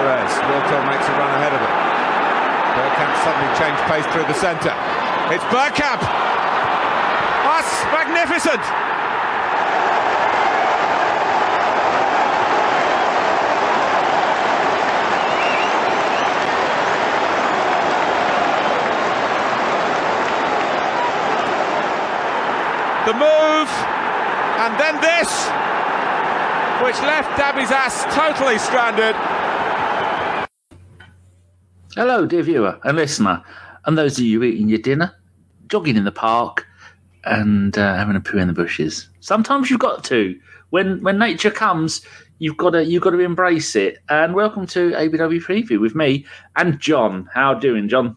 Pires. Wiltord makes a run ahead of him. Bergkamp suddenly changed pace through the centre. It's Bergkamp! That's magnificent! The move, and then this, which left Dabizas totally stranded. Hello, dear viewer and listener, and those of you eating your dinner, jogging in the park, and uh, having a poo in the bushes. Sometimes you've got to. When when nature comes, you've got to you've got to embrace it. And welcome to ABW Preview with me and John. How doing, John?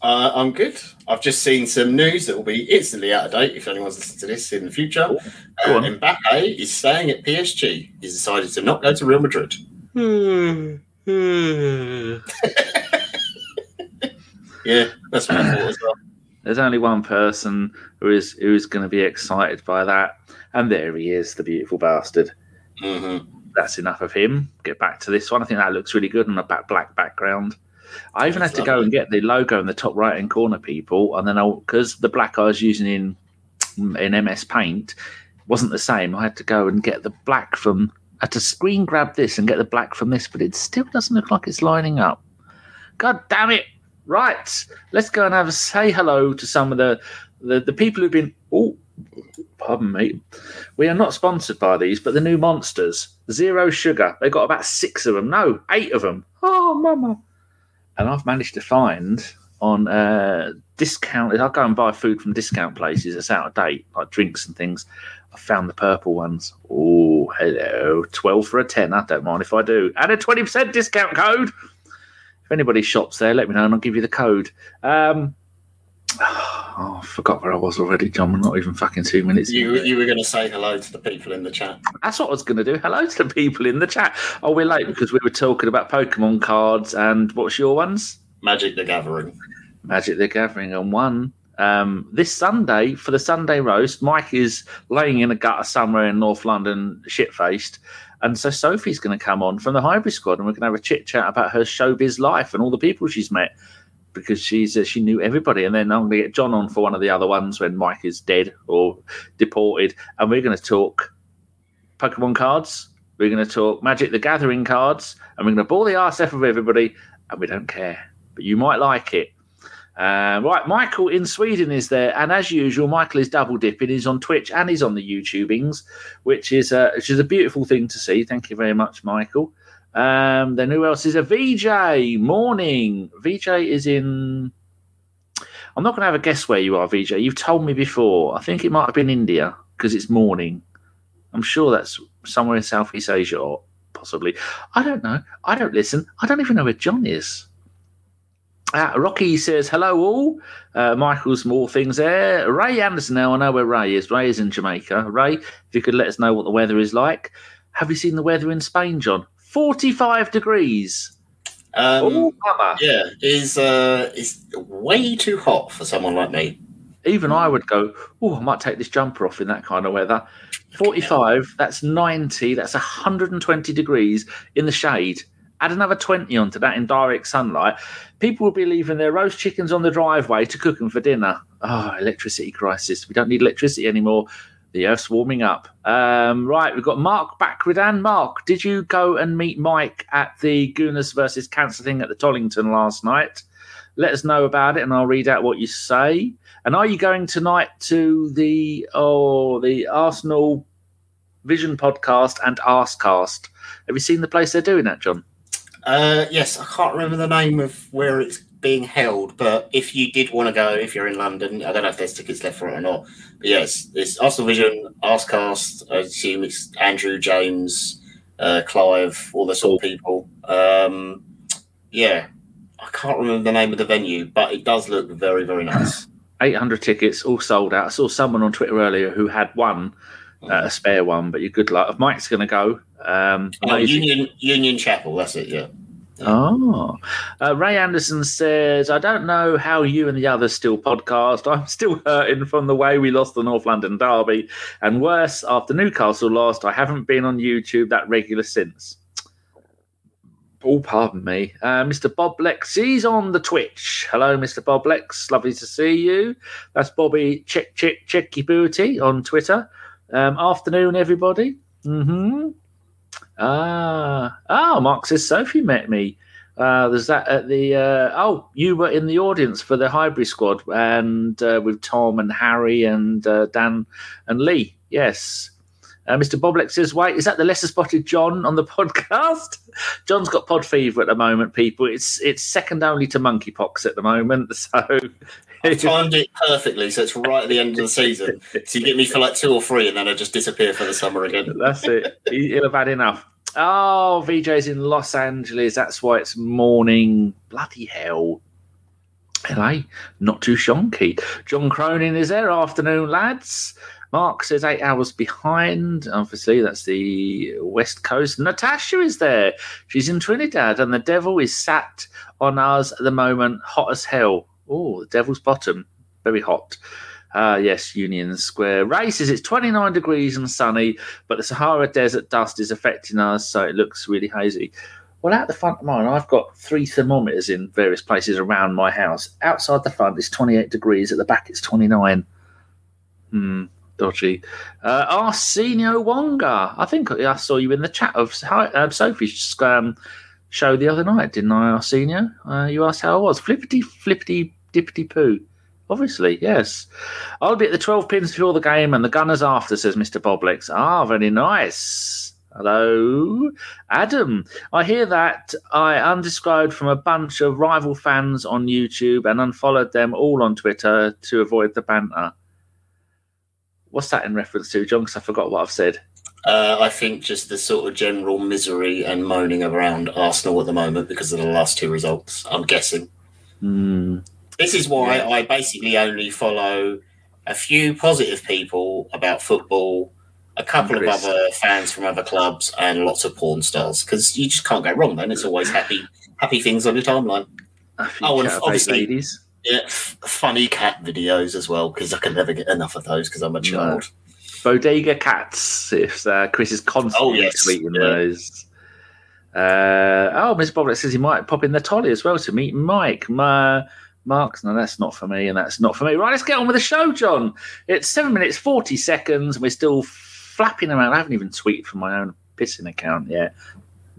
Uh, I'm good. I've just seen some news that will be instantly out of date if anyone's listening to this in the future. Go Uh. Mbappe is staying at PSG. He's decided to not go to Real Madrid. Yeah, that's what I thought as well. There's only one person who is who is going to be excited by that, and there he is, the beautiful bastard. hmm That's enough of him. Get back to this one. I think that looks really good on a back black background. I even That's had to go and get the logo in the top right hand corner, people, and then I because the black I was using in in MS Paint wasn't the same. I had to go and get the black from. I had to screen grab this and get the black from this, but it still doesn't look like it's lining up. God damn it! Right, let's go and have a say hello to some of the the, the people who've been. Oh, pardon me. We are not sponsored by these, but the new monsters, zero sugar. They've got about six of them. No, eight of them. Oh, mama! And I've managed to find on uh, discount. I go and buy food from discount places It's out of date, like drinks and things. I found the purple ones. Oh, hello, twelve for a ten. I don't mind if I do. And a twenty percent discount code. If anybody shops there, let me know and I'll give you the code. Um, oh, I forgot where I was already, John. We're not even fucking two minutes. You, you were going to say hello to the people in the chat. That's what I was going to do. Hello to the people in the chat. Oh, we're late because we were talking about Pokemon cards and what's your ones? Magic the Gathering. Magic the Gathering and one. Um, this Sunday for the Sunday roast, Mike is laying in a gutter somewhere in North London, shit faced. And so Sophie's going to come on from the Highbury Squad and we're going to have a chit chat about her showbiz life and all the people she's met because she's uh, she knew everybody. And then I'm going to get John on for one of the other ones when Mike is dead or deported. And we're going to talk Pokemon cards. We're going to talk Magic the Gathering cards. And we're going to bore the arse off of everybody. And we don't care. But you might like it. Uh, right, Michael in Sweden is there, and as usual, Michael is double dipping. He's on Twitch and he's on the YouTubings, which is a which is a beautiful thing to see. Thank you very much, Michael. Um, then who else is a VJ? Morning. VJ is in. I'm not going to have a guess where you are, VJ. You've told me before. I think it might have been India because it's morning. I'm sure that's somewhere in Southeast Asia or possibly. I don't know. I don't listen. I don't even know where John is. Uh, Rocky says, hello all. Uh, Michael's more things there. Ray Anderson now, I know where Ray is. Ray is in Jamaica. Ray, if you could let us know what the weather is like. Have you seen the weather in Spain, John? 45 degrees. Um, oh, mama. yeah, is uh, is way too hot for someone like me. Even I would go, oh, I might take this jumper off in that kind of weather. 45, that's 90, that's 120 degrees in the shade. Add another 20 onto that in direct sunlight. People will be leaving their roast chickens on the driveway to cook them for dinner. Oh, electricity crisis. We don't need electricity anymore. The earth's warming up. Um, right, we've got Mark Backridan. Mark, did you go and meet Mike at the Gooners versus Cancer thing at the Tollington last night? Let us know about it, and I'll read out what you say. And are you going tonight to the oh the Arsenal Vision podcast and Arscast? Have you seen the place they're doing that, John? Uh, yes, I can't remember the name of where it's being held, but if you did want to go, if you're in London, I don't know if there's tickets left for it or not. But yes, it's Arsenal Vision, Arscast. I assume it's Andrew, James, uh, Clive, all the sort of people. Um, yeah, I can't remember the name of the venue, but it does look very, very nice. 800 tickets, all sold out. I saw someone on Twitter earlier who had one, uh, a spare one, but you're good luck. If Mike's going to go, um, Oh. Union Union Chapel, that's it. Yeah. Oh, uh, Ray Anderson says, I don't know how you and the others still podcast. I'm still hurting from the way we lost the North London Derby. And worse, after Newcastle lost, I haven't been on YouTube that regular since. Oh, pardon me. Uh, Mr. Bob Lex, he's on the Twitch. Hello, Mr. Bob Lex. Lovely to see you. That's Bobby Check Check Checky Booty on Twitter. Um, afternoon, everybody. Mm-hmm. Ah, oh, Mark says Sophie met me. Uh, there's that at the. Uh, oh, you were in the audience for the Highbury squad and uh, with Tom and Harry and uh, Dan and Lee. Yes. Uh, Mr. Boblex says, wait, is that the lesser spotted John on the podcast? John's got pod fever at the moment, people. It's it's second only to monkeypox at the moment. So I timed it perfectly, so it's right at the end of the season. So you get me for like two or three, and then I just disappear for the summer again. That's it. He'll have had enough. Oh, VJ's in Los Angeles. That's why it's morning. Bloody hell. Hello, not too shonky. John Cronin is there. Afternoon, lads. Mark says eight hours behind. Obviously, that's the West Coast. Natasha is there. She's in Trinidad, and the devil is sat on us at the moment, hot as hell. Oh, the devil's bottom. Very hot. Ah, yes, Union Square. Races, it's 29 degrees and sunny, but the Sahara Desert dust is affecting us, so it looks really hazy. Well, out the front of mine, I've got three thermometers in various places around my house. Outside the front, it's 28 degrees. At the back, it's 29. Hmm, dodgy. Uh, Arsenio Wonga. I think I saw you in the chat of uh, Sophie's um, show the other night, didn't I, Arsenio? Uh, you asked how I was. Flippity, flippity, dippity poo. Obviously, yes. I'll be at the 12 pins before the game and the gunners after, says Mr. Boblex. Ah, very nice. Hello, Adam. I hear that I undescribed from a bunch of rival fans on YouTube and unfollowed them all on Twitter to avoid the banter. What's that in reference to, John? Because I forgot what I've said. Uh, I think just the sort of general misery and moaning around Arsenal at the moment because of the last two results. I'm guessing. Mm. This is why yeah. I basically only follow a few positive people about football, a couple of other fans from other clubs, and lots of porn stars because you just can't go wrong. Then it's always happy, happy things on your timeline. Oh, and obviously, ladies. Yeah, f- funny cat videos as well because I can never get enough of those because I'm a child. No. Bodega cats. If uh, Chris is constantly oh, yes. tweeting yeah. those. Uh, oh, Miss Boblet says he might pop in the tolly as well to meet Mike. My Marks. No, that's not for me, and that's not for me. Right, let's get on with the show, John. It's seven minutes forty seconds, and we're still flapping around. I haven't even tweeted from my own pissing account yet.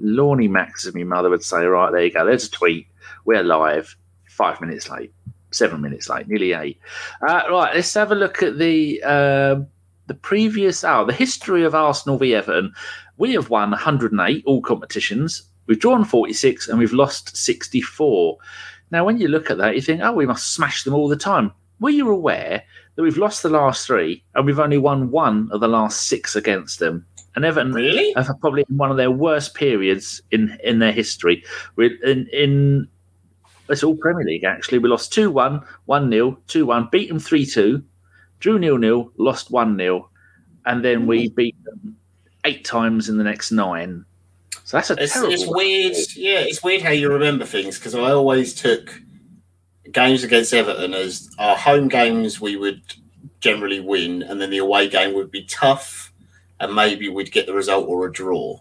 Lorny Max, as my mother would say. Right, there you go. There's a tweet. We're live. Five minutes late. Seven minutes late. Nearly eight. Uh, right, let's have a look at the uh, the previous hour. The history of Arsenal v Everton. We have won 108 all competitions. We've drawn 46 and we've lost 64. Now, when you look at that, you think, oh, we must smash them all the time. Were you aware that we've lost the last three and we've only won one of the last six against them? And Everton really? have probably in one of their worst periods in, in their history. We're in, in it's all Premier League actually. We lost 2 1, 1 0, 2 1, beat them 3 2, drew 0 0, lost 1 0, and then we mm. beat them eight times in the next nine. So that's a it's, terrible. It's weird. Yeah, it's weird how you remember things because I always took games against Everton as our home games we would generally win, and then the away game would be tough, and maybe we'd get the result or a draw.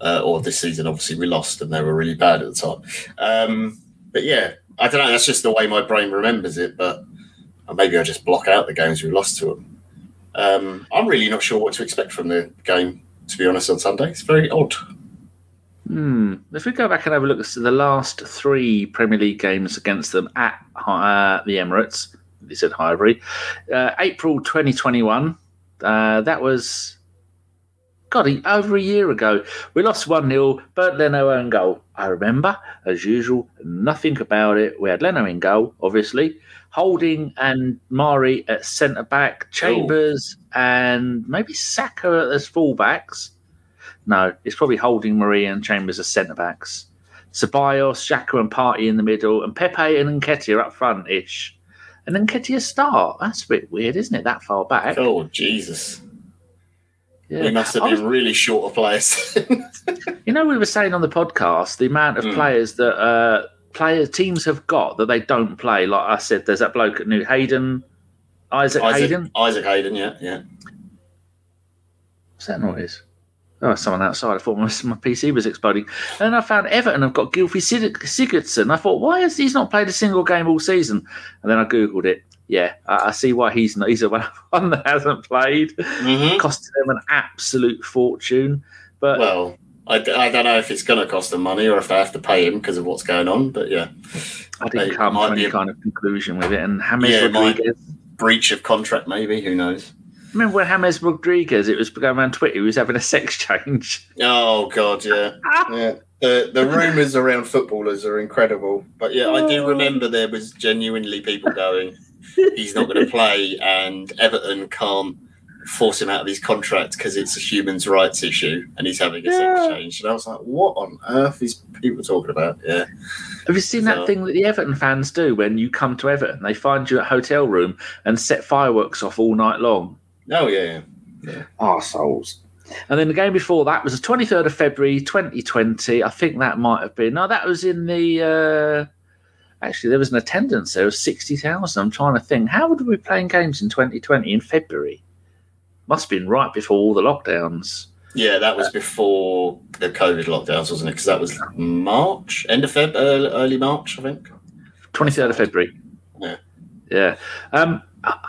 Uh, or this season, obviously, we lost and they were really bad at the time. Um, but yeah, I don't know. That's just the way my brain remembers it. But maybe I just block out the games we lost to them. Um, I'm really not sure what to expect from the game, to be honest, on Sunday. It's very odd. Hmm. If we go back and have a look at the last three Premier League games against them at uh, the Emirates, they said Highbury, uh, April 2021. Uh, that was, God, over a year ago. We lost 1 0, Bernd Leno own goal. I remember, as usual, nothing about it. We had Leno in goal, obviously. Holding and Marí at centre back, Chambers Ooh. and maybe Saka as fullbacks. No, it's probably Holding Marí and Chambers as centre backs. Ceballos, Xhaka and Partey in the middle, and Pepe and Nketiah up front ish. And Nketiah start. That's a bit weird, isn't it? That far back. Oh, Jesus. Yeah. We must have been was, really short of players. you know, we were saying on the podcast the amount of mm. players that uh, players teams have got that they don't play. Like I said, there's that bloke at New Hayden, Isaac, Isaac Hayden. Isaac Hayden, yeah, yeah. What's that noise? Oh, someone outside. I thought my, my PC was exploding. And I found Everton have got Gylfi Sigurdsson. I thought, why has he's not played a single game all season? And then I googled it. Yeah, I, I see why he's not. He's the one that hasn't played. Mm-hmm. Costed them an absolute fortune. But well, I, I don't know if it's going to cost them money or if they have to pay him because of what's going on. But yeah, I didn't come to any a, kind of conclusion with it. And James yeah, Rodriguez breach of contract, maybe who knows. Remember when James Rodriguez? It was going around Twitter. He was having a sex change. Oh God, yeah, ah. yeah. The the rumours around footballers are incredible. But yeah, I do oh. remember there was genuinely people going, "He's not going to play," and Everton can't force him out of his contract because it's a human rights issue and he's having a yeah. sex change. And I was like, what on earth is people talking about? Yeah. Have you seen so, that thing that the Everton fans do when you come to Everton? They find you at a hotel room and set fireworks off all night long. Oh, yeah. yeah. Arseholes. And then the game before that was the 23rd of February 2020. I think that might have been. No, that was in the. Uh, actually, there was an attendance there of 60,000. I'm trying to think. How would we be playing games in 2020 in February? must have been right before all the lockdowns. Yeah, that was before the COVID lockdowns, wasn't it? Because that was March, end of Feb, early March, I think. Twenty third of February. Yeah, yeah. Um,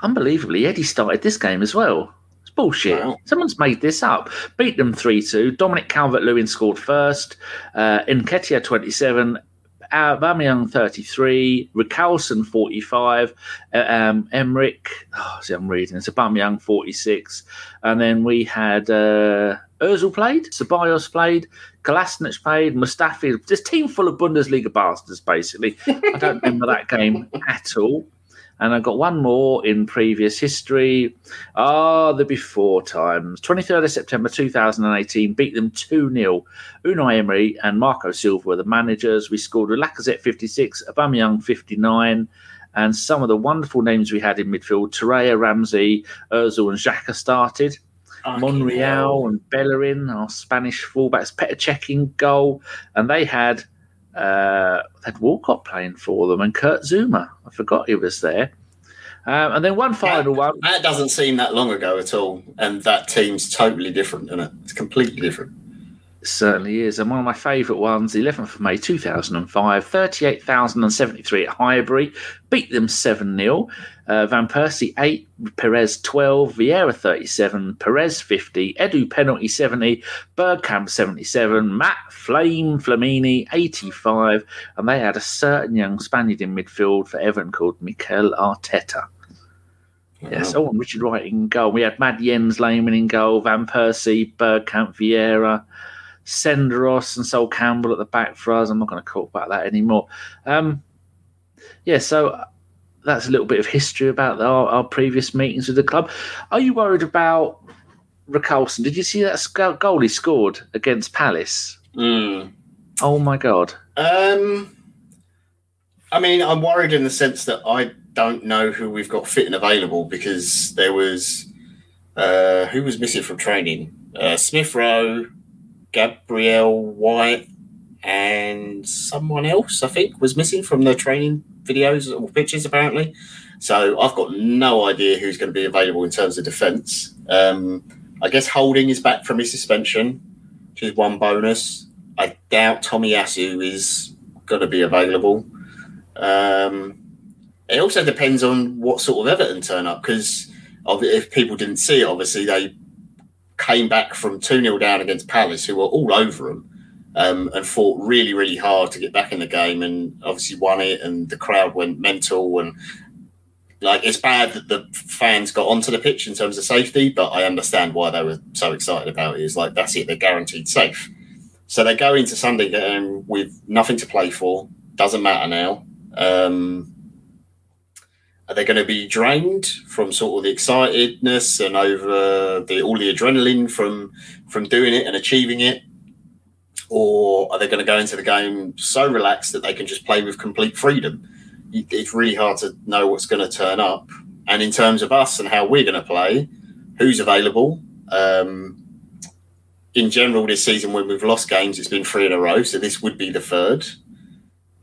unbelievably, Eddie started this game as well. It's bullshit. Wow. Someone's made this up. Beat them three two. Dominic Calvert Lewin scored first. Uh, twenty seven. Aubameyang 33, Richarlison 45, uh, um, oh, see, I'm reading, it's Aubameyang 46, and then we had uh, Ozil played, Ceballos played, Kolasinac played, Mustafi, this team full of Bundesliga bastards, basically. I don't remember that game at all. And I've got one more in previous history. Ah, the before times. 23rd of September 2018, beat them 2 0. Unai Emery and Marco Silva were the managers. We scored with Lacazette 56, Aubameyang 59 and some of the wonderful names we had in midfield. Torreira, Ramsey, Ozil, and Xhaka started. Monreal and Bellerin, our Spanish fullbacks, Petr Cech in goal, and they had uh, they had Walcott playing for them and Kurt Zouma. I forgot he was there. Um, and then one final that, one. That doesn't seem that long ago at all. And that team's totally different, isn't it? It's completely different. Certainly is. And one of my favourite ones, 11th of May 2005, 38,073 at Highbury, beat them 7 0. Uh, Van Persie 8, Pires 12, Vieira 37, Pires 50, Edu penalty 70, Bergkamp 77, Matt Flame Flamini 85, and they had a certain young Spaniard in midfield for Everton called Mikel Arteta. Yes, oh, and Richard Wright in goal. We had Mad Jens Lehmann in goal, Van Persie, Bergkamp, Vieira. Senderos and Sol Campbell at the back for us. I'm not going to talk about that anymore. Um, yeah, so that's a little bit of history about our, our, previous meetings with the club. Are you worried about Richarlison? Did you see that goal he scored against Palace? Mm. Oh my god! Um, I mean, I'm worried in the sense that I don't know who we've got fit and available because there was uh, who was missing from training. Uh, Smith Rowe, Gabriel White, and someone else, I think, was missing from the training videos or pictures, apparently. So I've got no idea who's going to be available in terms of defence. Um, I guess Holding is back from his suspension, which is one bonus. I doubt Tomiyasu is going to be available. Um, it also depends on what sort of Everton turn up because if people didn't see it, obviously they came back from 2 0 down against Palace, who were all over them, um, and fought really, really hard to get back in the game and obviously won it. And the crowd went mental. And like, it's bad that the fans got onto the pitch in terms of safety, but I understand why they were so excited about it. It's like, that's it, they're guaranteed safe. So they go into Sunday game with nothing to play for. Doesn't matter now. Um, are they going to be drained from sort of the excitedness and over the all the adrenaline from from doing it and achieving it? Or are they going to go into the game so relaxed that they can just play with complete freedom? It's really hard to know what's going to turn up. And in terms of us and how we're going to play, who's available? Um, in general, this season when we've lost games, it's been three in a row. So this would be the third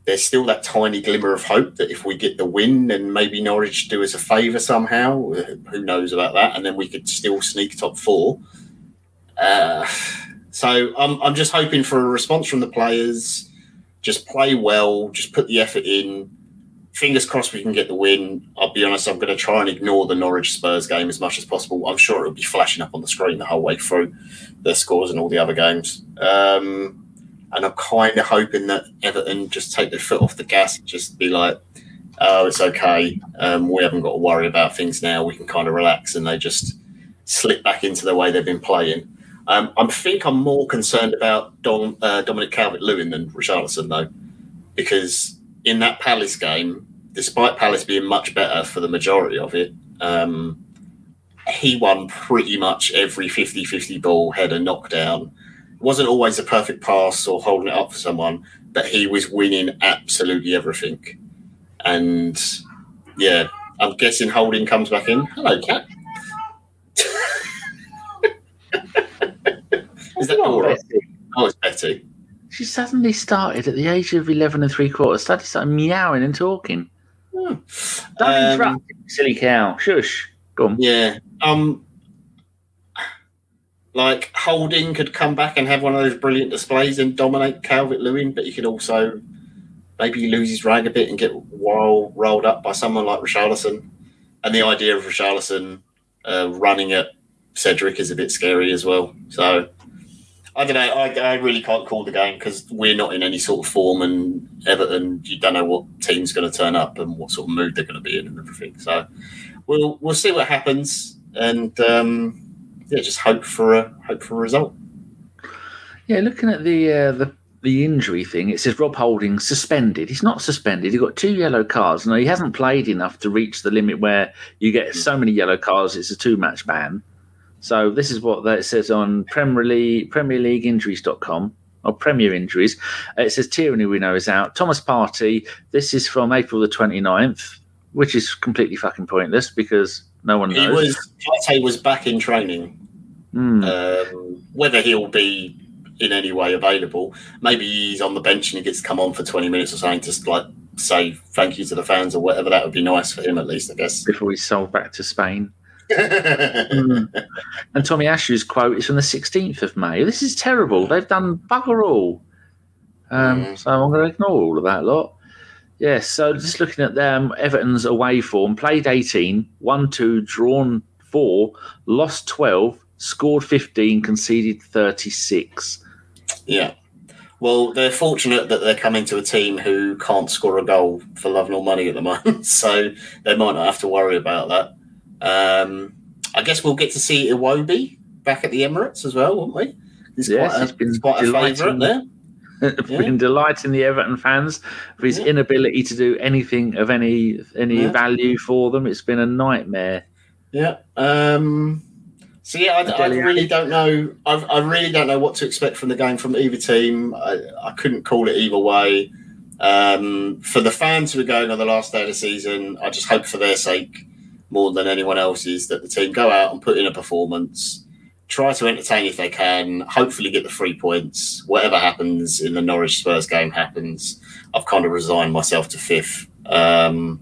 there's still that tiny glimmer of hope that if we get the win and maybe Norwich do us a favour somehow, who knows about that, and then we could still sneak top four. Uh, So I'm I'm just hoping for a response from the players. Just play well. Just put the effort in. Fingers crossed we can get the win. I'll be honest. I'm going to try and ignore the Norwich Spurs game as much as possible. I'm sure it'll be flashing up on the screen the whole way through their scores and all the other games. Um, and I'm kind of hoping that Everton just take their foot off the gas just be like, "Oh, it's okay. Um, we haven't got to worry about things now. We can kind of relax." And they just slip back into the way they've been playing. Um, I think I'm more concerned about uh, Dominic Calvert-Lewin than Richarlison, though, because in that Palace game, despite Palace being much better for the majority of it, um, he won pretty much every 50-50 ball, header, knockdown. Wasn't always a perfect pass or holding it up for someone, but he was winning absolutely everything. And yeah, I'm guessing Holding comes back in. Hello, cat. Is that Dora? Oh, it's Betty. She suddenly started at the age of 11 and three quarters, started, started meowing and talking. Hmm. Don't Um, interrupt, silly cow. Shush. Go on. Yeah. Um like Holding could come back and have one of those brilliant displays and dominate Calvert Lewin, but he could also maybe lose his rag a bit and get roll, rolled up by someone like Richarlison. And the idea of Richarlison uh, running at Cedric is a bit scary as well. So I don't know. I, I really can't call the game because we're not in any sort of form, and Everton, you don't know what team's going to turn up and what sort of mood they're going to be in and everything. So we'll we'll see what happens, and um, yeah, just hope for a hope for a result. Yeah, looking at the uh, the the injury thing, it says Rob Holding suspended. He's not suspended. He got two yellow cards. No, he hasn't played enough to reach the limit where you get so many yellow cards. It's a two match ban. So this is what that says on Premier League Premier League Injuries.com or Premier Injuries. Uh, It says Tierney we know is out. Thomas Partey. This is from April the 29th, which is completely fucking pointless because no one He knows. was Partey was back in training. Hmm. Um, whether he'll be in any way available, maybe he's on the bench and he gets to come on for twenty minutes or something, just like say thank you to the fans or whatever. That would be nice for him at least, I guess. before he's sold back to Spain. Mm. And Tomiyasu's quote is from the 16th of May. This is terrible. They've done bugger all. Um, Mm. So I'm going to ignore all of that lot. Yes, so just looking at them, Everton's away form, played 18, won 2, drawn 4, lost 12, scored 15, conceded 36. Yeah. Well, they're fortunate that they're coming to a team who can't score a goal for love nor money at the moment, so they might not have to worry about that. Um, I guess we'll get to see Iwobi back at the Emirates as well, won't we? He's Yes, quite he's a, been he's quite a favourite there. Been delighting the Everton fans for his Yeah. inability to do anything of any any Yeah. value for them. It's been a nightmare. Yeah. Um, so yeah, I, I really don't know. I, I really don't know what to expect from the game from either team. I, I couldn't call it either way. Um, for the fans who are going on the last day of the season, I just hope for their sake more than anyone else's that the team go out and put in a performance, try to entertain if they can, hopefully get the three points. Whatever happens in the Norwich Spurs game happens. I've kind of resigned myself to fifth. Um,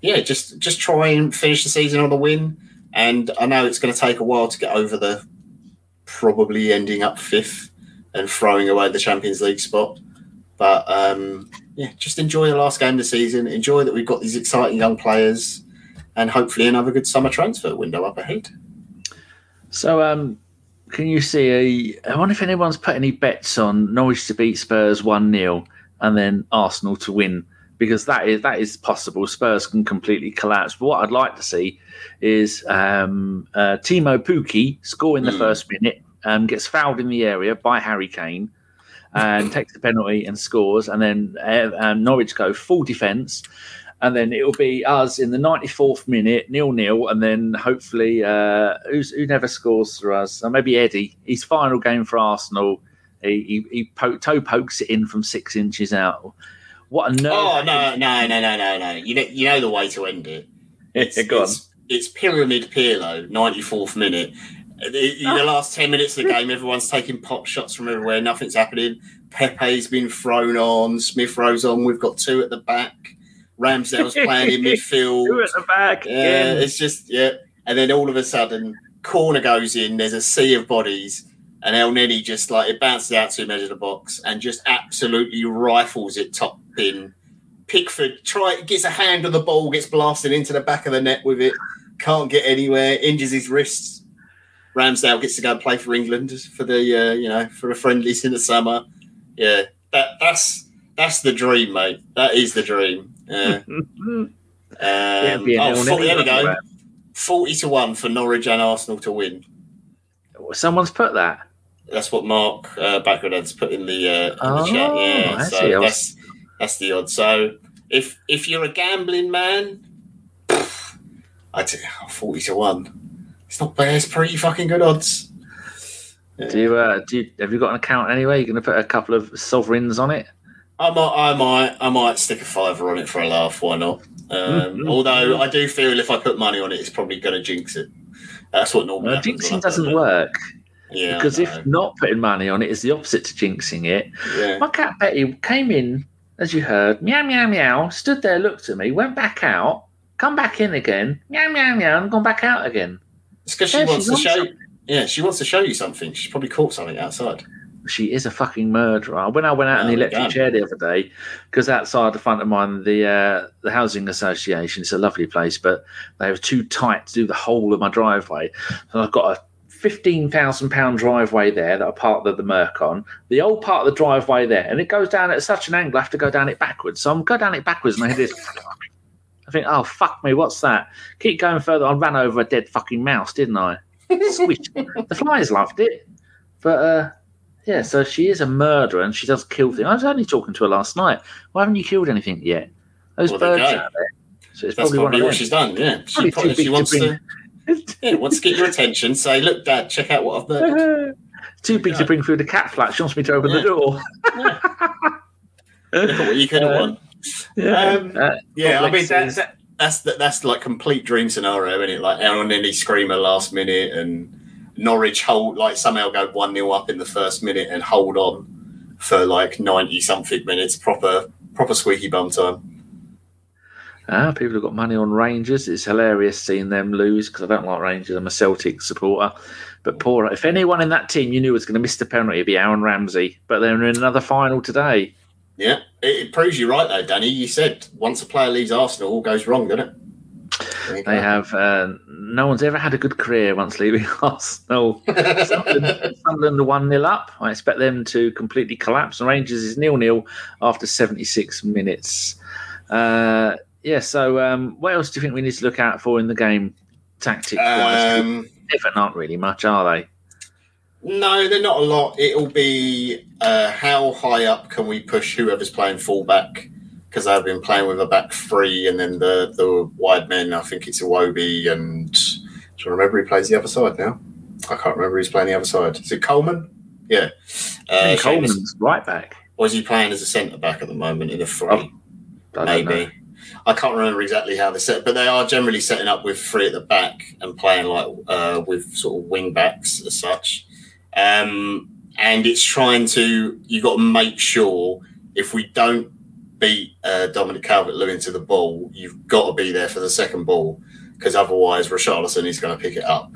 yeah, just just try and finish the season on a win. And I know it's going to take a while to get over the probably ending up fifth and throwing away the Champions League spot. But um, yeah, just enjoy the last game of the season. Enjoy that we've got these exciting young players, and hopefully another good summer transfer window up ahead. So, um, can you see a? I wonder if anyone's put any bets on Norwich to beat Spurs one 0 and then Arsenal to win because that is that is possible. Spurs can completely collapse. But what I'd like to see is um, uh, Teemu Pukki score in the Mm. first minute, um, gets fouled in the area by Harry Kane. And takes the penalty and scores, and then uh, um, Norwich go full defence, and then it'll be us in the 94th minute, nil nil, and then hopefully uh, who's, who never scores for us? Uh, maybe Eddie. His final game for Arsenal, he he, he po- toe pokes it in from six inches out. What a nerve! Oh no, no, no, no, no, no! You know, you know the way to end it. It's, Go on. it's, it's Pyramid Pirlo, 94th minute. The- In the last 10 minutes of the game, everyone's taking pot shots from everywhere. Nothing's happening. Pepe's been thrown on. Smith Rowe's on. We've got two at the back. Ramsdale's playing in midfield. Two midfield. at the back. Yeah, again. it's just, yeah. And then all of a sudden, corner goes in. There's a sea of bodies. and Elneny just like it bounces out to him edge of the box and just absolutely rifles it top bin. Pickford try gets a hand on the ball, gets blasted into the back of the net with it, can't get anywhere, injures his wrists. Ramsdale gets to go and play for England for the uh, you know for the friendlies in the summer. Yeah, that that's that's the dream, mate. That is the dream. Yeah. um, Yeah, be oh, 40 there we go. Forty to one for Norwich and Arsenal to win. Someone's put that. That's what Mark uh, Backroad's put in the, uh, in the Oh, chat. Yeah, I so see. That's the odd. So if if you're a gambling man, I'd say oh, forty to one. It's not bad. It's pretty fucking good odds. Do you, uh, do you, have you got an account anyway? You're going to put a couple of sovereigns on it? I might, I might, I might stick a fiver on it for a laugh. Why not? Um, Mhm. Although I do feel if I put money on it, it's probably going to jinx it. That's what normally Well, happens. when I jinxing doesn't work Yeah, because if not putting money on it is the opposite to jinxing it. yeah. My cat Betty came in, as you heard, meow meow meow, stood there, looked at me, went back out, come back in again, meow meow meow, and gone back out again. it's because she Yeah, wants to show. something. Yeah, she wants to show you something. She's probably caught something outside. She is a fucking murderer. When I went out in the Oh, electric damn. chair the other day, because outside the front of mine, the uh, the housing association, it's a lovely place, but they were too tight to do the whole of my driveway. So I've got a fifteen thousand pound driveway there that I parked the, the Merc on. The old part of the driveway there, and it goes down at such an angle, I have to go down it backwards. So I'm go down it backwards, and I hear this. I think, oh fuck me, what's that? Keep going further. I ran over a dead fucking mouse, didn't I? The flies loved it, but uh, yeah. So she is a murderer, and she does kill things. I was only talking to her last night. Why haven't you killed anything yet? Those Well, birds out there. So it's That's probably, probably, one of what she's done. Yeah, she, Probably probably, she to wants bring- to. Yeah, wants to get your attention. Say, look, Dad, check out what I've murdered. Too big to bring through the cat flat. She wants me to open the door. Look at what you could have Uh, won. Yeah. Um, Uh, Yeah, I mean that, is- that, that's that's like complete dream scenario, isn't it? Like Elneny screamer last minute and Norwich hold like somehow go one 0 up in the first minute and hold on for like ninety something minutes. Proper proper squeaky bum time. Ah, people have got money on Rangers. It's hilarious seeing them lose because I don't like Rangers. I'm a Celtic supporter. But poor, if anyone in that team you knew was going to miss the penalty, it'd be Aaron Ramsey. But they're in another final today. Yeah, it, proves you right though, Danny. You said once a player leaves Arsenal, all goes wrong, doesn't it? They have uh, no one's ever had a good career once leaving Arsenal. Sunderland, Sunderland are 1 0 up. I expect them to completely collapse. And Rangers is nil nil after 76 minutes. Uh, yeah, so um, what else do you think we need to look out for in the game, tactics wise? um, Everton aren't really much, are they? No, they're not a lot. It'll be uh, how high up can we push whoever's playing fullback? Because I've been playing with a back three, and then the the wide men. I think it's Iwobi, and do you remember who plays the other side now? I can't remember who's playing the other side. Is it Coleman? Yeah. Uh, Seamus- Coleman's right back. or is he playing as a centre back at the moment in a three? Oh, I don't maybe. I can't remember exactly how they set, but they are generally setting up with three at the back and playing like uh, with sort of wing backs as such. Um, and it's trying to you got to make sure if we don't beat uh, Dominic Calvert Lewin to the ball, you've got to be there for the second ball because otherwise Richarlison is going to pick it up.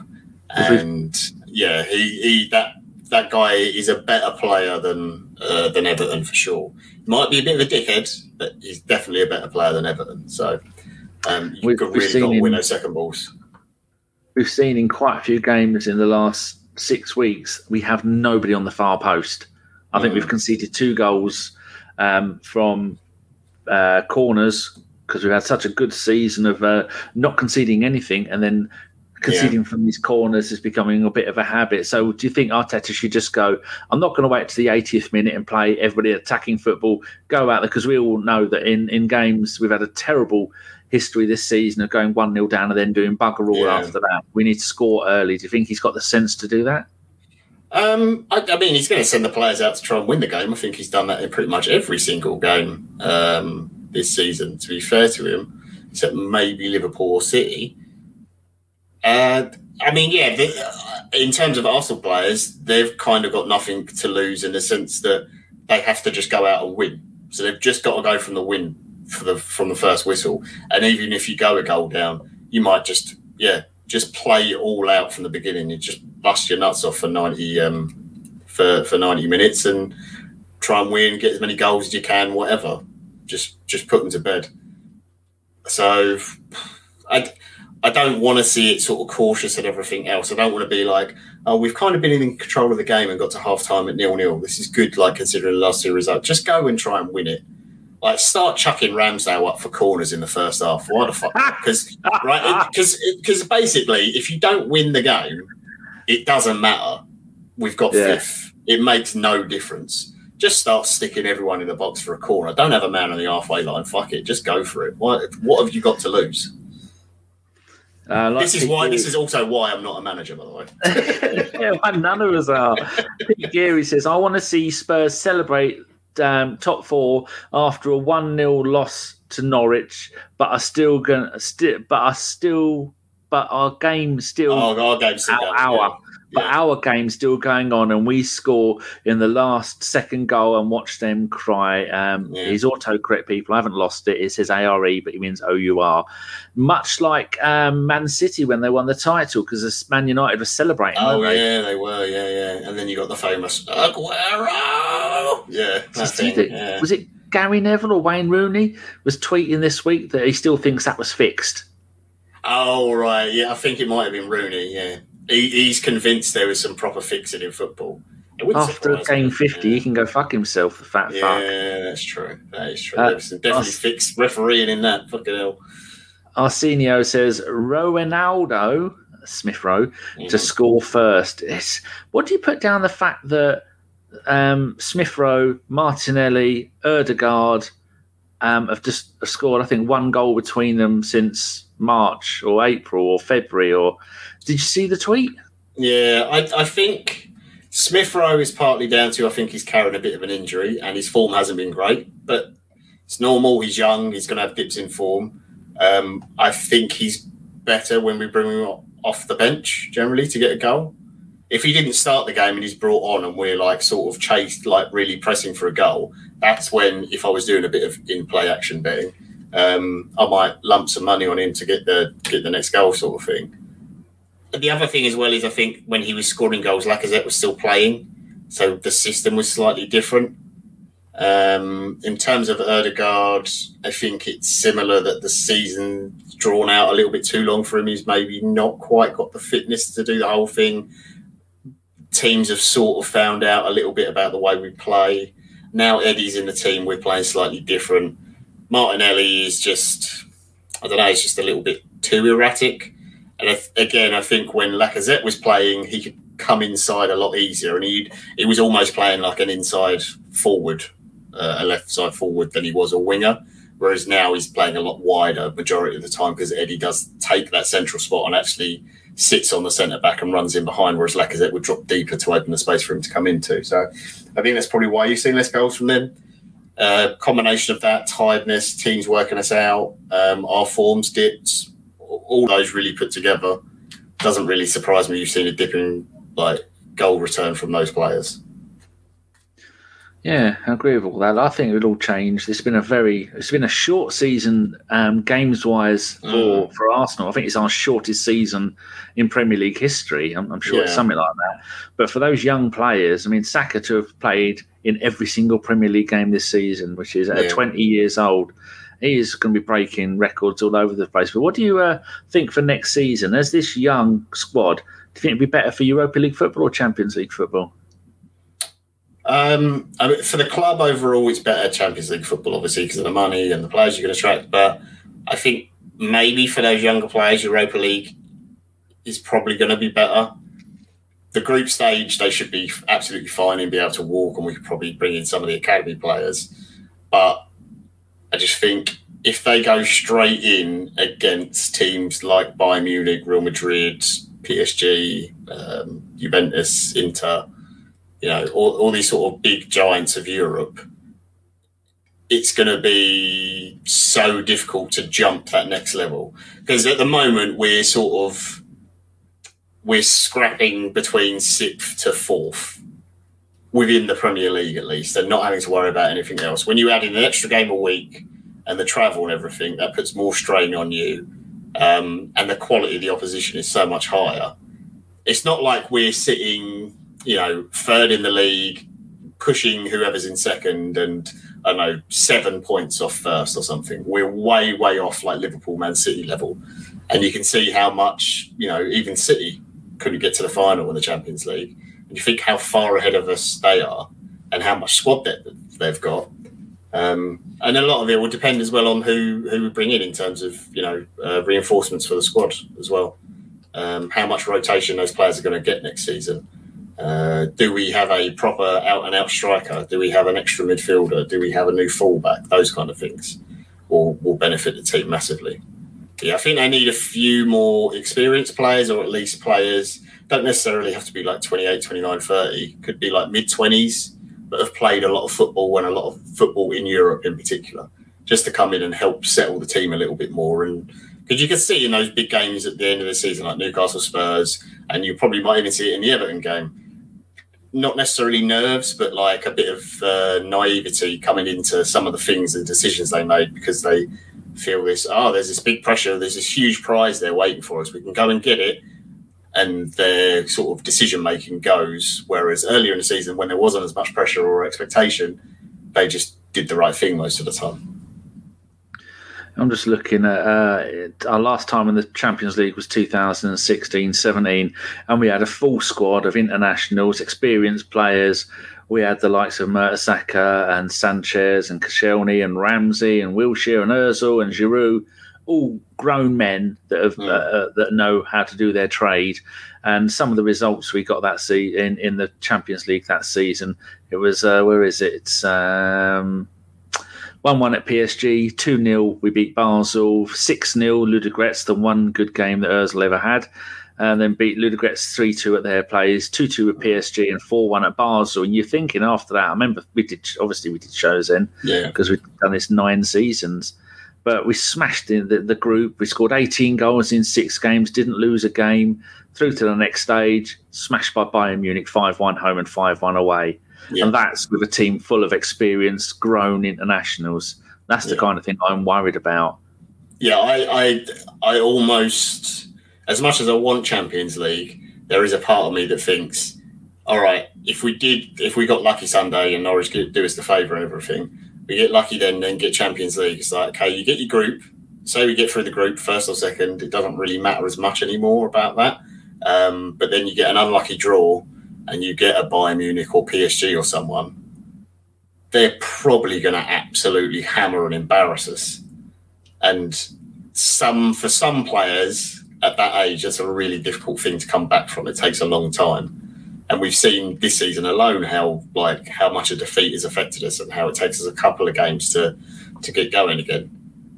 And yeah, he, he that that guy is a better player than uh, than Everton for sure. Might be a bit of a dickhead, but he's definitely a better player than Everton. So um, you've We've- got really seen got to win those second balls. We've seen in quite a few games in the last six weeks, we have nobody on the far post. I think Mm. we've conceded two goals um, from uh, corners because we've had such a good season of uh, not conceding anything and then conceding from these corners is becoming a bit of a habit. So do you think Arteta should just go, I'm not going to wait to the 80th minute and play everybody attacking football, go out there because we all know that in, in games we've had a terrible history this season of going 1 0 down and then doing bugger all Yeah. after that. We need to score early. Do you think he's got the sense to do that? Um, I, I mean, he's going to send the players out to try and win the game. I think he's done that in pretty much every single game um, this season. To be fair to him, except maybe Liverpool or City. Uh, I mean, yeah. The, uh, in terms of Arsenal players, they've kind of got nothing to lose in the sense that they have to just go out and win. So they've just got to go from the win for the from the first whistle. And even if you go a goal down, you might just yeah just play it all out from the beginning. You just bust your nuts off for 90, um, for for ninety minutes and try and win, get as many goals as you can, whatever. Just just put them to bed. So I I don't want to see it sort of cautious and everything else. I don't want to be like, oh, we've kind of been in control of the game and got to half time at nil nil. This is good, like considering the last two results. Just go and try and win it. Like start chucking Ramsdale up for corners in the first half. Why the fuck? Because right, because because basically, if you don't win the game, it doesn't matter. We've got yeah. fifth. It makes no difference. Just start sticking everyone in the box for a corner. Don't have a man on the halfway line. Fuck it. Just go for it. What what have you got to lose? Uh, like this is why. Geary. This is also why I'm not a manager, by the way. yeah, well, none of us are. Pete Geary says, "I want to see Spurs celebrate um, top four after a one 0 loss to Norwich, but are still going. St- but are still. But our game still. Oh, our game's still our, our but yeah. our game's still going on, and we score in the last second goal and watch them cry. Um, yeah. His autocorrect people, I haven't lost it. It says ARE, but he means O U R. Much like um, Man City when they won the title, because Man United was celebrating. Oh, yeah, they? were, yeah, yeah. And then you got the famous Aguero. Yeah, yeah. Was it Gary Neville or Wayne Rooney was tweeting this week that he still thinks that was fixed? Oh, right. Yeah, I think it might have been Rooney, yeah he, he's convinced there was some proper fixing in football. After game fifty, yeah. he can go fuck himself. The fat yeah, fuck. Yeah, that's true. That is true. Uh, There's definitely Ars- fixed refereeing in that. Fucking hell. Arsenio says Ronaldo Smith Rowe mm. to score first. It's, what do you put down the fact that um, Smith Rowe, Martinelli, Ødegaard um, have just scored? I think one goal between them since March or April or February or did you see the tweet? Yeah, I, I think Smith Rowe is partly down to I think he's carrying a bit of an injury and his form hasn't been great, but it's normal. He's young. He's going to have dips in form. Um, I think he's better when we bring him off the bench generally to get a goal. If he didn't start the game and he's brought on and we're like sort of chased, like really pressing for a goal, that's when if I was doing a bit of in play action betting, um, I might lump some money on him to get the get the next goal sort of thing the other thing as well is I think when he was scoring goals, Lacazette was still playing, so the system was slightly different. Um, in terms of Ødegaard, I think it's similar that the season's drawn out a little bit too long for him. He's maybe not quite got the fitness to do the whole thing. Teams have sort of found out a little bit about the way we play. Now Eddie's in the team, we're playing slightly different. Martinelli is just, I don't know, he's just a little bit too erratic. And again, I think when Lacazette was playing, he could come inside a lot easier, and he he was almost playing like an inside forward, uh, a left side forward than he was a winger. Whereas now he's playing a lot wider majority of the time because Eddie does take that central spot and actually sits on the centre back and runs in behind, whereas Lacazette would drop deeper to open the space for him to come into. So I think that's probably why you've seen less goals from them. Uh, combination of that tiredness, teams working us out, um, our forms dipped, all those really put together, doesn't really surprise me. You've seen a dip in like goal return from those players. Yeah, I agree with all that. I think it'll all change. It's been a very, it's been a short season, um, games wise for mm. for Arsenal. I think it's our shortest season in Premier League history. I'm, I'm sure yeah. it's something like that. But for those young players, I mean, Saka to have played in every single Premier League game this season, which is at 20 years old, he is going to be breaking records all over the place. But what do you uh, think for next season? As this young squad, do you think it'd be better for Europa League football or Champions League football? Um, I mean, for the club overall, it's better Champions League football, obviously, because of the money and the players you can attract. But I think maybe for those younger players, Europa League is probably going to be better. The group stage, they should be absolutely fine and be able to walk, and we could probably bring in some of the academy players. But I just think if they go straight in against teams like Bayern Munich, Real Madrid, PSG, um, Juventus, Inter, you know, all, all these sort of big giants of Europe, it's going to be so difficult to jump that next level because at the moment we're sort of we're scrapping between sixth to fourth within the Premier League at least, and not having to worry about anything else. When you add in an extra game a week and the travel and everything, that puts more strain on you, um, and the quality of the opposition is so much higher. It's not like we're sitting you know, third in the league, pushing whoever's in second, and I don't know, seven points off first or something. We're way, way off like Liverpool, Man City level. And you can see how much, you know, even City couldn't get to the final in the Champions League. And you think how far ahead of us they are and how much squad depth they've got. Um, and a lot of it will depend as well on who who we bring in in terms of you know uh, reinforcements for the squad as well. Um, how much rotation those players are going to get next season. Uh, do we have a proper out and out striker? Do we have an extra midfielder? Do we have a new fullback? Those kind of things will will benefit the team massively. Yeah, I think they need a few more experienced players or at least players don't necessarily have to be like 28, 29, 30. Could be like mid 20s that have played a lot of football and a lot of football in Europe in particular, just to come in and help settle the team a little bit more. And because you can see in those big games at the end of the season, like Newcastle Spurs, and you probably might even see it in the Everton game. Not necessarily nerves, but like a bit of uh, naivety coming into some of the things and decisions they made because they feel this, oh, there's this big pressure, there's this huge prize there waiting for us. We can go and get it and their sort of decision making goes. Whereas earlier in the season, when there wasn't as much pressure or expectation, they just did the right thing most of the time. I'm just looking at uh, our last time in the Champions League was 2016 17, and we had a full squad of internationals, experienced players. We had the likes of Mertesacker and Sanchez and Koscielny and Ramsey and Wilshere and Ozil and Giroud all grown men that have mm. uh, that know how to do their trade. And some of the results we got that see in, in the Champions League that season, it was uh, where is it? It's um, one one at PSG, two 0 we beat Basel, six 0 Ludogorets, the one good game that Özil ever had. And then beat Ludogorets 3 2 at their place, 2 2 at PSG, and 4 1 at Basel. And you're thinking after that, I remember we did, obviously, we did shows then because yeah. we've done this nine seasons but we smashed in the, the group. We scored 18 goals in six games, didn't lose a game, through to the next stage, smashed by Bayern Munich 5 1 home and 5 1 away. Yeah. And that's with a team full of experienced, grown internationals. That's the yeah. kind of thing I'm worried about. Yeah, I, I, I almost, as much as I want Champions League, there is a part of me that thinks, all right, if we did, if we got lucky Sunday and Norwich could do us the favour and everything, we get lucky then, then get Champions League. It's like, okay, you get your group. Say we get through the group first or second, it doesn't really matter as much anymore about that. Um, but then you get an unlucky draw and you get a Bayern Munich or PSG or someone, they're probably going to absolutely hammer and embarrass us. And some for some players at that age, that's a really difficult thing to come back from. It takes a long time and we've seen this season alone how like how much a defeat has affected us and how it takes us a couple of games to to get going again.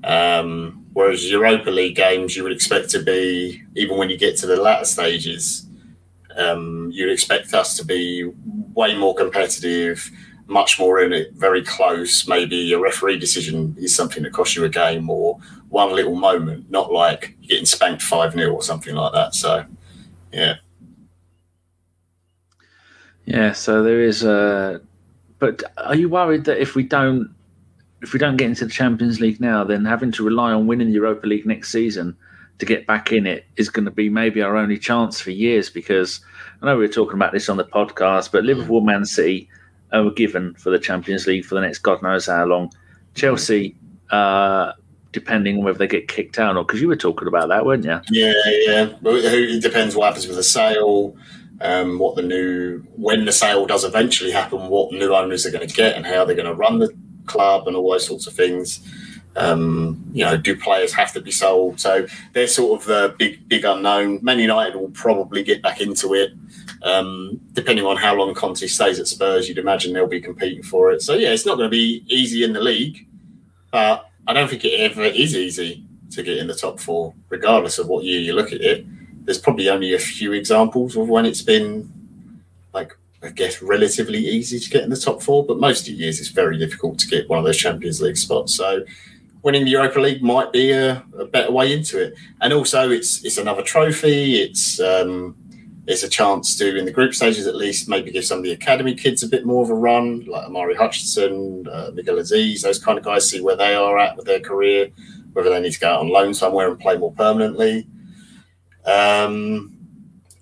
Um, whereas Europa League games, you would expect to be even when you get to the latter stages, um, you'd expect us to be way more competitive, much more in it, very close. Maybe a referee decision is something that costs you a game or one little moment, not like getting spanked 5 0 or something like that. So, yeah. Yeah, so there is a. But are you worried that if we don't, if we don't get into the Champions League now, then having to rely on winning the Europa League next season to get back in it is going to be maybe our only chance for years? Because I know we were talking about this on the podcast, but Liverpool, Man City are given for the Champions League for the next God knows how long. Chelsea, uh, depending on whether they get kicked out or because you were talking about that, weren't you? Yeah, yeah. It depends what happens with the sale um, what the new when the sale does eventually happen, what new owners are going to get and how they're going to run the club and all those sorts of things. Um, you know, do players have to be sold? So they're sort of the big, big unknown. Man United will probably get back into it. Um, depending on how long Conte stays at Spurs, you'd imagine they'll be competing for it. So yeah, it's not going to be easy in the league, but I don't think it ever is easy to get in the top four, regardless of what year you look at it there's probably only a few examples of when it's been like I guess relatively easy to get in the top four, but most of the years it's very difficult to get one of those Champions League spots. So winning the Europa League might be a, a better way into it, and also it's it's another trophy. It's um, it's a chance to in the group stages at least maybe give some of the academy kids a bit more of a run, like Omari Hutchinson, uh, Miguel Azeez, those kind of guys, see where they are at with their career, whether they need to go out on loan somewhere and play more permanently. Um,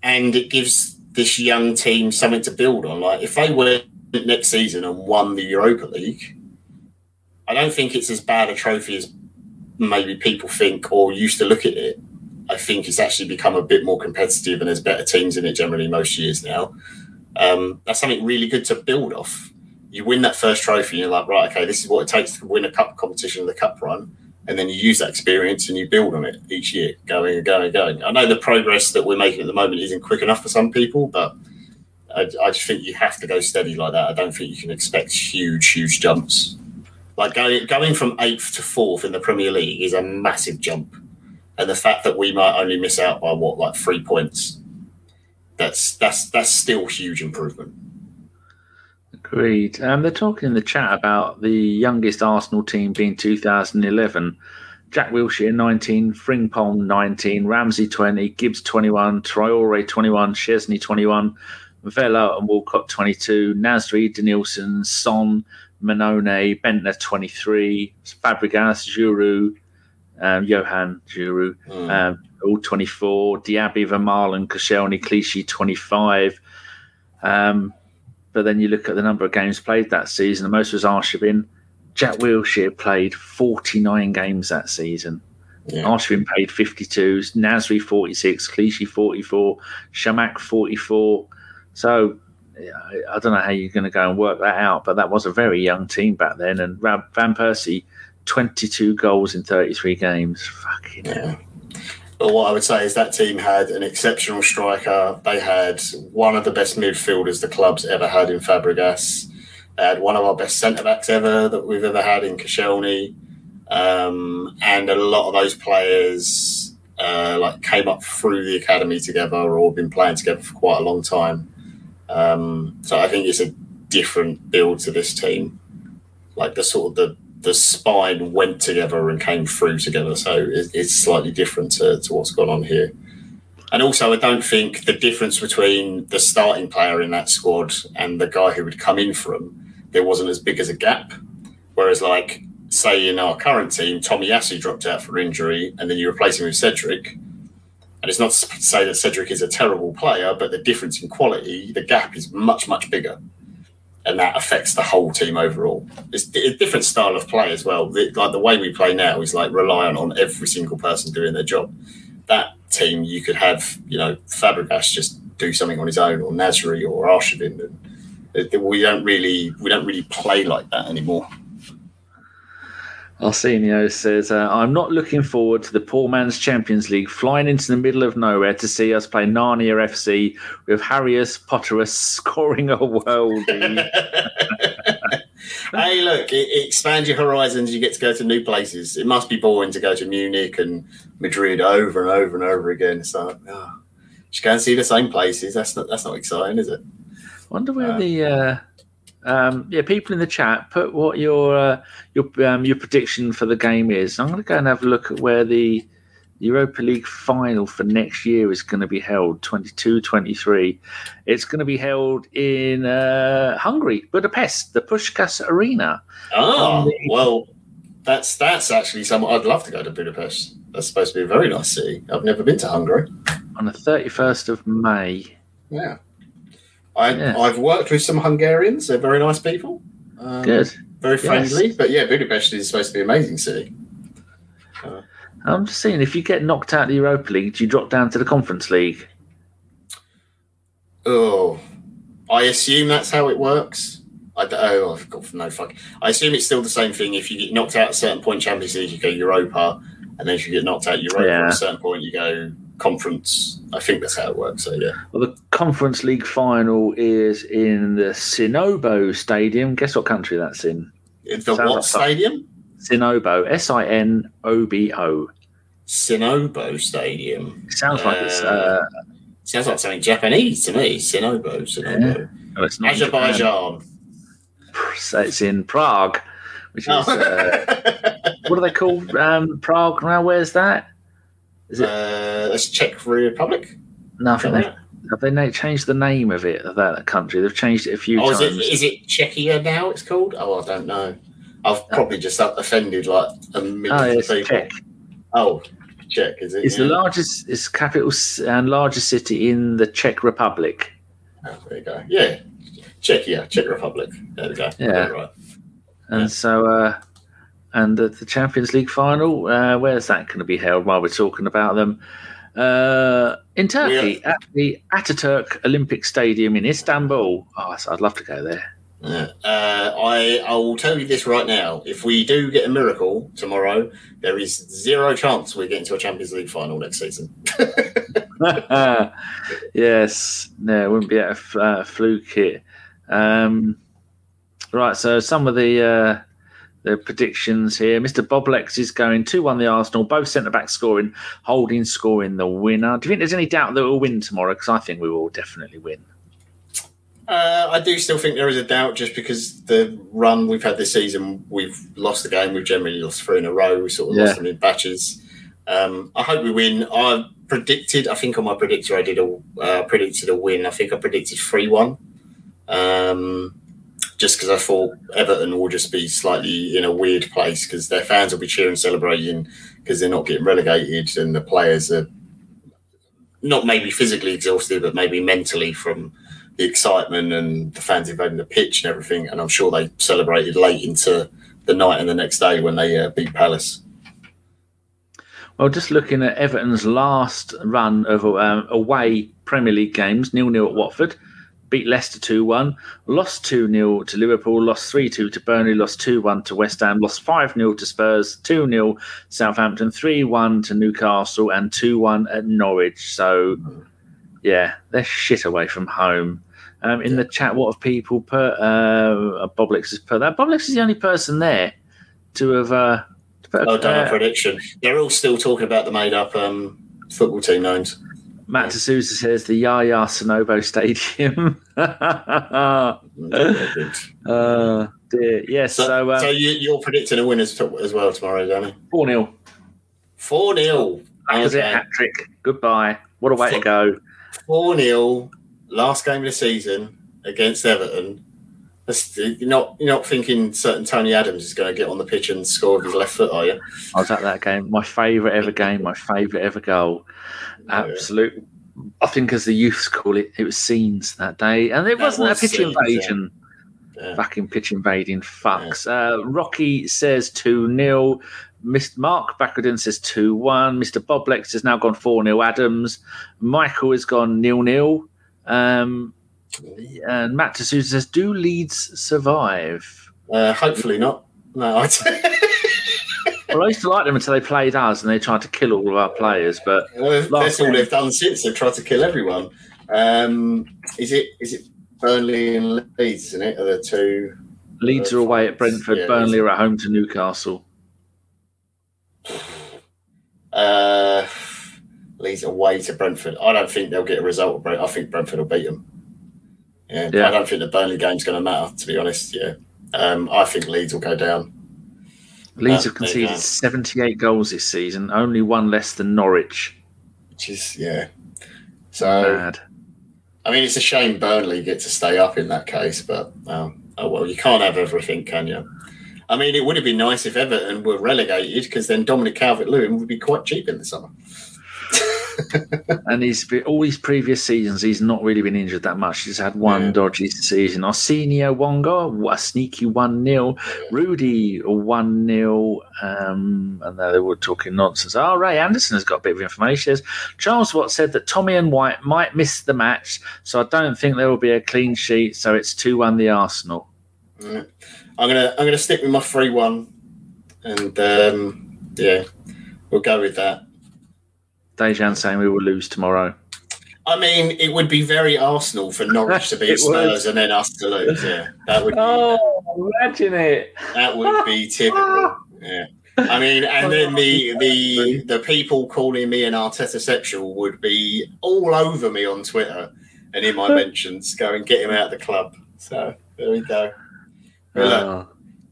and it gives this young team something to build on. Like if they went next season and won the Europa League, I don't think it's as bad a trophy as maybe people think or used to look at it. I think it's actually become a bit more competitive and there's better teams in it generally most years now. Um, that's something really good to build off. You win that first trophy, and you're like, right, okay, this is what it takes to win a cup competition, the cup run, and then you use that experience and you build on it each year, going and going and going. I know the progress that we're making at the moment isn't quick enough for some people, but I, I just think you have to go steady like that. I don't think you can expect huge, huge jumps. Like going going from eighth to fourth in the Premier League is a massive jump, and the fact that we might only miss out by what like three points, that's that's that's still huge improvement. Agreed. Um, they're talking in the chat about the youngest Arsenal team being 2011. Jack Wilshere 19, Frimpong 19, Ramsey 20, Gibbs 21, Traore 21, Szczesny 21, Vela and Walcott 22, Nasri, Denilson, Son, Mannone, Bendtner 23, Fabregas, Djourou, um, Johan Djourou, mm. um, all 24, Diaby, Vermaelen, Koscielny, Clichy 25. Um, but then you look at the number of games played that season, the most was Arshavin. Jack Wilshere played 49 games that season. Yeah. Arshavin played 52, Nasri 46, Clichy 44, Chamakh 44. So I don't know how you're going to go and work that out, but that was a very young team back then. And Van Persie, 22 goals in 33 games. Fucking yeah. Hell. But what I would say is that team had an exceptional striker. They had one of the best midfielders the club's ever had in Fabregas. They had one of our best centre backs ever that we've ever had in Koscielny. Um, and a lot of those players uh, like came up through the academy together or been playing together for quite a long time. Um, so I think it's a different build to this team. Like the sort of the the spine went together and came through together. So it's slightly different to, to what's gone on here. And also, I don't think the difference between the starting player in that squad and the guy who would come in from there wasn't as big as a gap. Whereas, like, say in our current team, Tommy Tomiyasu dropped out for injury, and then you replace him with Cedric. And it's not to say that Cedric is a terrible player, but the difference in quality, the gap is much, much bigger and that affects the whole team overall. It's a different style of play as well. like the way we play now is like reliant on every single person doing their job. That team, you could have, you know, Fabregas just do something on his own, or Nasri or Arshavin, and we don't really we don't really play like that anymore. Arsenio says, uh, I'm not looking forward to the poor man's Champions League, flying into the middle of nowhere to see us play Narnia FC with Harrius Potterus scoring a worldie. hey, look, it, it expands your horizons. You get to go to new places. It must be boring to go to Munich and Madrid over and over and over again. So, oh, just go and see the same places. That's not that's not exciting, is it? I wonder where um, the uh, um, yeah, people in the chat, put what your uh, your um, your prediction for the game is. I'm going to go and have a look at where the Europa League final for next year is going to be held 22 23. It's going to be held in uh, Hungary, Budapest, the Puskás Arena. Oh, the- well, that's that's actually some. I'd love to go to Budapest. That's supposed to be a very nice city. I've never been to Hungary. On the 31st of May. Yeah. I, yeah. I've worked with some Hungarians. They're very nice people. Um, Good. Very friendly. Yes. But yeah, Budapest is supposed to be an amazing city. Uh, I'm just saying, if you get knocked out of the Europa League, do you drop down to the Conference League? Oh, I assume that's how it works. I don't, oh, I've got no fuck. I assume it's still the same thing. If you get knocked out at a certain point, Champions League, you go Europa, and then if you get knocked out Europa yeah. at a certain point, you go conference. I think that's how it works. So yeah. Well, the Conference League final is in the Sinobo Stadium. Guess what country that's in? It's the Sounds what like stadium? Sinobo. S I N O B O. Sinobo Stadium. Sounds like uh, it's. Uh, sounds like something Japanese to me. Sinobo. Sinobo. Yeah. Oh, it's not Azerbaijan. It's in Prague, which is. Oh. uh, what are they called? Um, Prague. Now, where's that? Is it? Uh, that's Czech Republic. No, I think they, have they changed the name of it of that country. They've changed it a few oh, times. Is it, is it Czechia now? It's called. Oh, I don't know. I've uh, probably just offended like a million oh, it's people. Czech. Oh, Czech is it? It's yeah. the largest, it's capital and largest city in the Czech Republic. Oh, there you go. Yeah, Czechia, Czech Republic. There we go. Yeah. Right. And so, uh, and the, the Champions League final, uh, where's that going to be held while we're talking about them? Uh, in Turkey, Yeah. at the Ataturk Olympic Stadium in Istanbul. Oh, I'd love to go there. Yeah. Uh, I I will tell you this right now. If we do get a miracle tomorrow, there is zero chance we get into a Champions League final next season. yes, no, it wouldn't be a uh, fluke here. Um, right, so some of the uh, the predictions here. Mr. Boblex is going 2 1 the Arsenal, both centre backs scoring, holding scoring the winner. Do you think there's any doubt that we'll win tomorrow? Because I think we will definitely win. Uh, I do still think there is a doubt just because the run we've had this season, we've lost the game. We've generally lost three in a row. We sort of Yeah. lost them in batches. Um, I hope we win. I predicted, I think on my predictor, I did a uh, predicted a win. I think I predicted 3 1. Um, just because I thought Everton will just be slightly in a weird place because their fans will be cheering, celebrating because they're not getting relegated and the players are not maybe physically exhausted, but maybe mentally from the excitement and the fans invading the pitch and everything. And I'm sure they celebrated late into the night and the next day when they uh, beat Palace. Well, just looking at Everton's last run of um, away Premier League games, nil nil at Watford, beat Leicester 2 1, lost 2 0 to Liverpool, lost 3 2 to Burnley, lost 2 1 to West Ham, lost 5 0 to Spurs, 2 0 Southampton, 3 1 to Newcastle, and 2 1 at Norwich. So, yeah, they're shit away from home. Um, in the chat, what have people put? Uh, Boblix has put that. Boblix is the only person there to have. Uh, to put, I've done uh, a prediction. They're all still talking about the made up um, football team names. Matt D'Souza says the Yaya Sonobo Stadium. uh, dear. Yes, So, so, so uh, you, you're predicting a win as, as well tomorrow, Danny? 4 0. 4 0. That it, hat trick. Goodbye. What a way to go. 4 0, last game of the season against Everton. You're not you're not thinking certain Tony Adams is going to get on the pitch and score with his left foot, are you? I was at that game. My favourite ever game, my favourite ever goal. Absolute. I think, as the youths call it, it was scenes that day. And it That wasn't was a pitch scenes, invasion. Yeah. Fucking pitch invading fucks. Uh, Rocky says 2 0. Mr. Mark Backerden says 2 1. Mr. Boblex has now gone 4 0 Adams. Michael has gone 0 0. Um, and Matt D'Souza says, Do Leeds survive? Uh, hopefully not. No, I Well, I used to like them until they played us and they tried to kill all of our players. But well, that's all they've done since. They've tried to kill everyone. Um, is it is it Burnley and Leeds? Isn't it? Are the two? Leeds are away at Brentford. Yeah, Burnley are at home to Newcastle. Uh, Leeds away to Brentford. I don't think they'll get a result. I think Brentford will beat them. Yeah, Yeah. I don't think the Burnley game's going to matter. To be honest, yeah. Um, I think Leeds will go down. Leeds Uh, have conceded go. 78 goals this season, only one less than Norwich. Which is yeah. So Bad. I mean, it's a shame Burnley get to stay up in that case, but um, oh well, you can't have everything, can you? I mean, it would have been nice if Everton were relegated because then Dominic Calvert-Lewin would be quite cheap in the summer. and he's been, all his previous seasons, he's not really been injured that much. He's had one Yeah. dodgy season. Arsenio Wonga, a sneaky 1 0. Rudy, 1 0. Um, and they were talking nonsense. Oh, Ray Anderson has got a bit of information. Says, Charles Watt said that Tommy and White might miss the match, so I don't think there will be a clean sheet. So it's 2 1 the Arsenal. Mm. I'm gonna I'm gonna stick with my three one, and um, yeah, we'll go with that. Dejan saying we will lose tomorrow. I mean, it would be very Arsenal for Norwich to beat It would. Spurs and then us to lose. Yeah, that would be, Oh, imagine it. that would be typical. Yeah. I mean, and then the the the people calling me an Arteta sexual would be all over me on Twitter and in my mentions, going get him out of the club. So there we go. But look, Oh.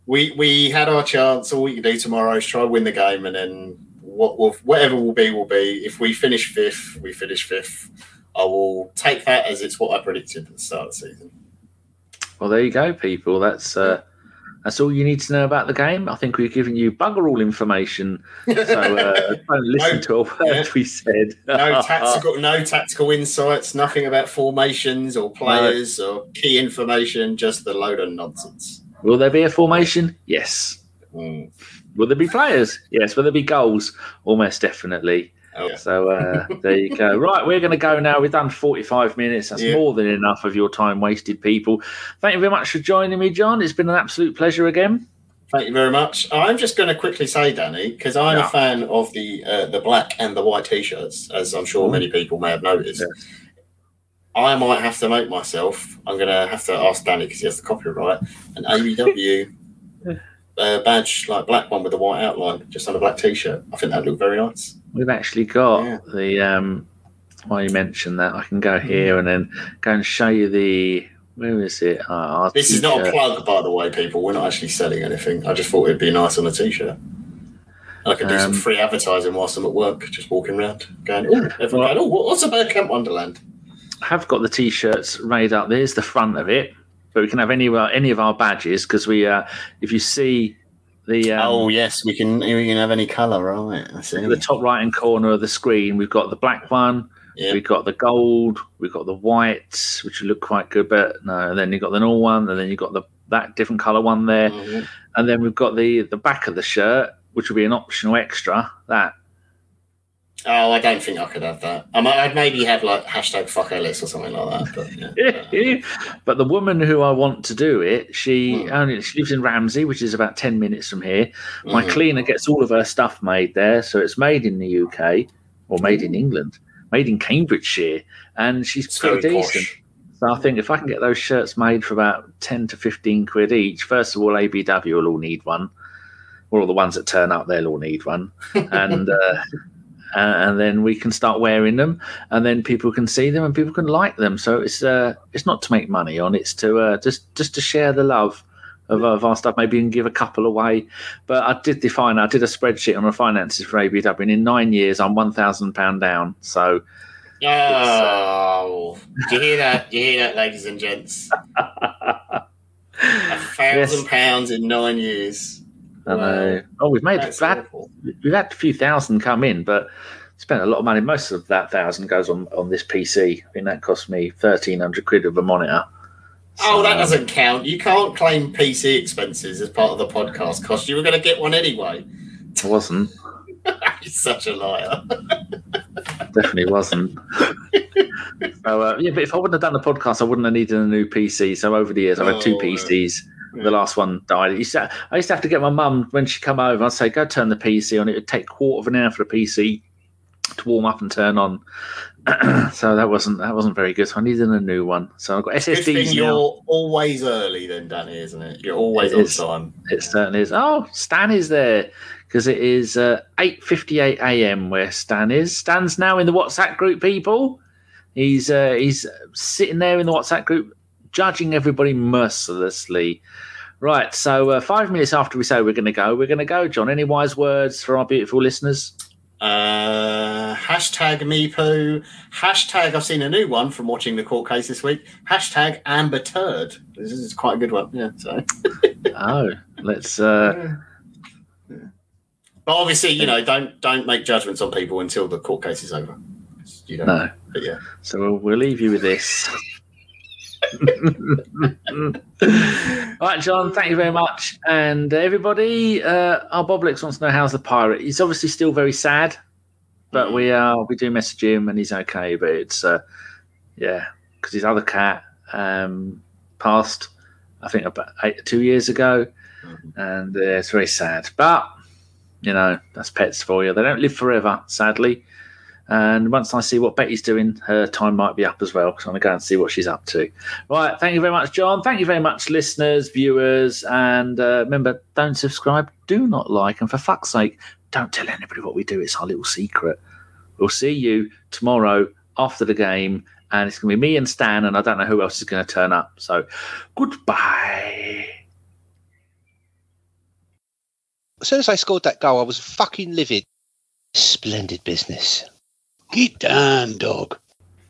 we we had our chance. All we can do tomorrow is try and win the game, and then what will whatever will be will be. If we finish fifth, we finish fifth. I will take that as it's what I predicted at the start of the season. Well, there you go, people. That's uh, That's all you need to know about the game. I think we've given you bugger all information. So uh, don't listen No, to a word yeah. we said. No tactical, no tactical insights. Nothing about formations or players or key information. Just the load of nonsense. Will there be a formation? Yes. Mm. Will there be players? Yes. Will there be goals? Almost definitely. Oh, yeah. So uh, there you go. Right, we're going to go now. We've done 45 minutes. That's Yeah. more than enough of your time wasted, people. Thank you very much for joining me, John. It's been an absolute pleasure again. Thank you very much. I'm just going to quickly say, Danny, because I'm Yeah. a fan of the uh, the black and the white t-shirts, as I'm sure many people may have noticed. I might have to make myself. I'm going to have to ask Danny because he has the copyright an ABW uh, badge, like black one with a white outline, just on a black t-shirt. I think that'd look very nice. We've actually got Yeah. the. Um, why you mentioned that, I can go here and then go and show you the. Where is it? Our This is not a t-shirt. plug, by the way, people. We're not actually selling anything. I just thought it'd be nice on a t-shirt. I could do some Um, free advertising whilst I'm at work, just walking around, going, "Oh, everyone going, oh, what- what's a Bergkamp Wonderland?" I have got the t-shirts made up. There's the front of it, but we can have any of our, any of our badges because we, uh, if you see the um, oh yes, we can. We can have any colour, right? I see. the top right hand corner of the screen, we've got the black one, Yeah. we've got the gold, we've got the white, which will look quite good, but no. And then you've got the normal one, and then you've got the that different color one there, Mhm. and then we've got the the back of the shirt, which will be an optional extra. That Oh, I don't think I could have that. I might, I'd maybe have like hashtag fuck Ellis or something like that. But yeah. but the woman who I want to do it, she Hmm. only she lives in Ramsey, which is about ten minutes from here. My Mhm. cleaner gets all of her stuff made there, so it's made in the UK or made in England, made in Cambridgeshire, and she's It's pretty decent. posh. So I think if I can get those shirts made for about ten to fifteen quid each, first of all, ABW will all need one. All the ones that turn up, they'll all need one, and uh, and then we can start wearing them, and then people can see them and people can like them. So it's uh, it's not to make money on, it's to uh, just just to share the love of, of our stuff. Maybe can give a couple away. But I did define, I did a spreadsheet on my finances for ABW, and in nine years, I'm one thousand pound down. So Oh, do you hear that? Do you hear that, ladies and gents? A thousand pounds in nine years. I. Oh, we've made That's that. awful. We've had a few thousand come in, but spent a lot of money. Most of that thousand goes on on this PC. I mean, that cost me thirteen hundred quid of a monitor. Oh, that doesn't count. You can't claim PC expenses as part of the podcast cost. You were going to get one anyway. I wasn't. You're such a liar. Definitely wasn't. so uh, yeah, but if I wouldn't have done the podcast, I wouldn't have needed a new PC. So over the years, I've had two Oh, PCs. yeah. The last one died. I used, to, I used to have to get my mum when she come over. I'd say, "Go turn the PC on." It would take a quarter of an hour for the PC to warm up and turn on. so that wasn't that wasn't very good. So I needed a new one. So I've got SSDs you're always early, then, Danny, isn't it? You're always It on time. It certainly is. Oh, Stan is there because it is uh, 8:58 a.m. where Stan is. Stan's now in the WhatsApp group. People, he's uh, he's sitting there in the WhatsApp group, judging everybody mercilessly. Right. So uh, five minutes after we say we're going to go, we're going to go. John, any wise words for our beautiful listeners? Uh, hashtag me poo. Hashtag I've seen a new one from watching the court case this week. Hashtag Amber Turd. This is quite a good one. Yeah. So, Oh, let's. Uh, but obviously, you know, don't don't make judgments on people until the court case is over. You know. no. But yeah. So we'll, we'll leave you with this. All right, John, thank you very much. And uh, everybody, uh, our Boblix wants to know how's the pirate. He's obviously still very sad, but we are we do message him and he's okay. But it's uh, yeah, because his other cat um, passed, I think about eight, two years ago, and uh, it's very sad. But you know, that's pets for you. They don't live forever, sadly. And once I see what Betty's doing, her time might be up as well. Because I'm going to go and see what she's up to. Right. Thank you very much, John. Thank you very much, listeners, viewers. And uh, remember, don't subscribe, do not like. And for fuck's sake, don't tell anybody what we do. It's our little secret. We'll see you tomorrow after the game. And it's going to be me and Stan. And I don't know who else is going to turn up. So goodbye. As soon as I scored that goal, I was fucking livid. Splendid business. Get down, dog.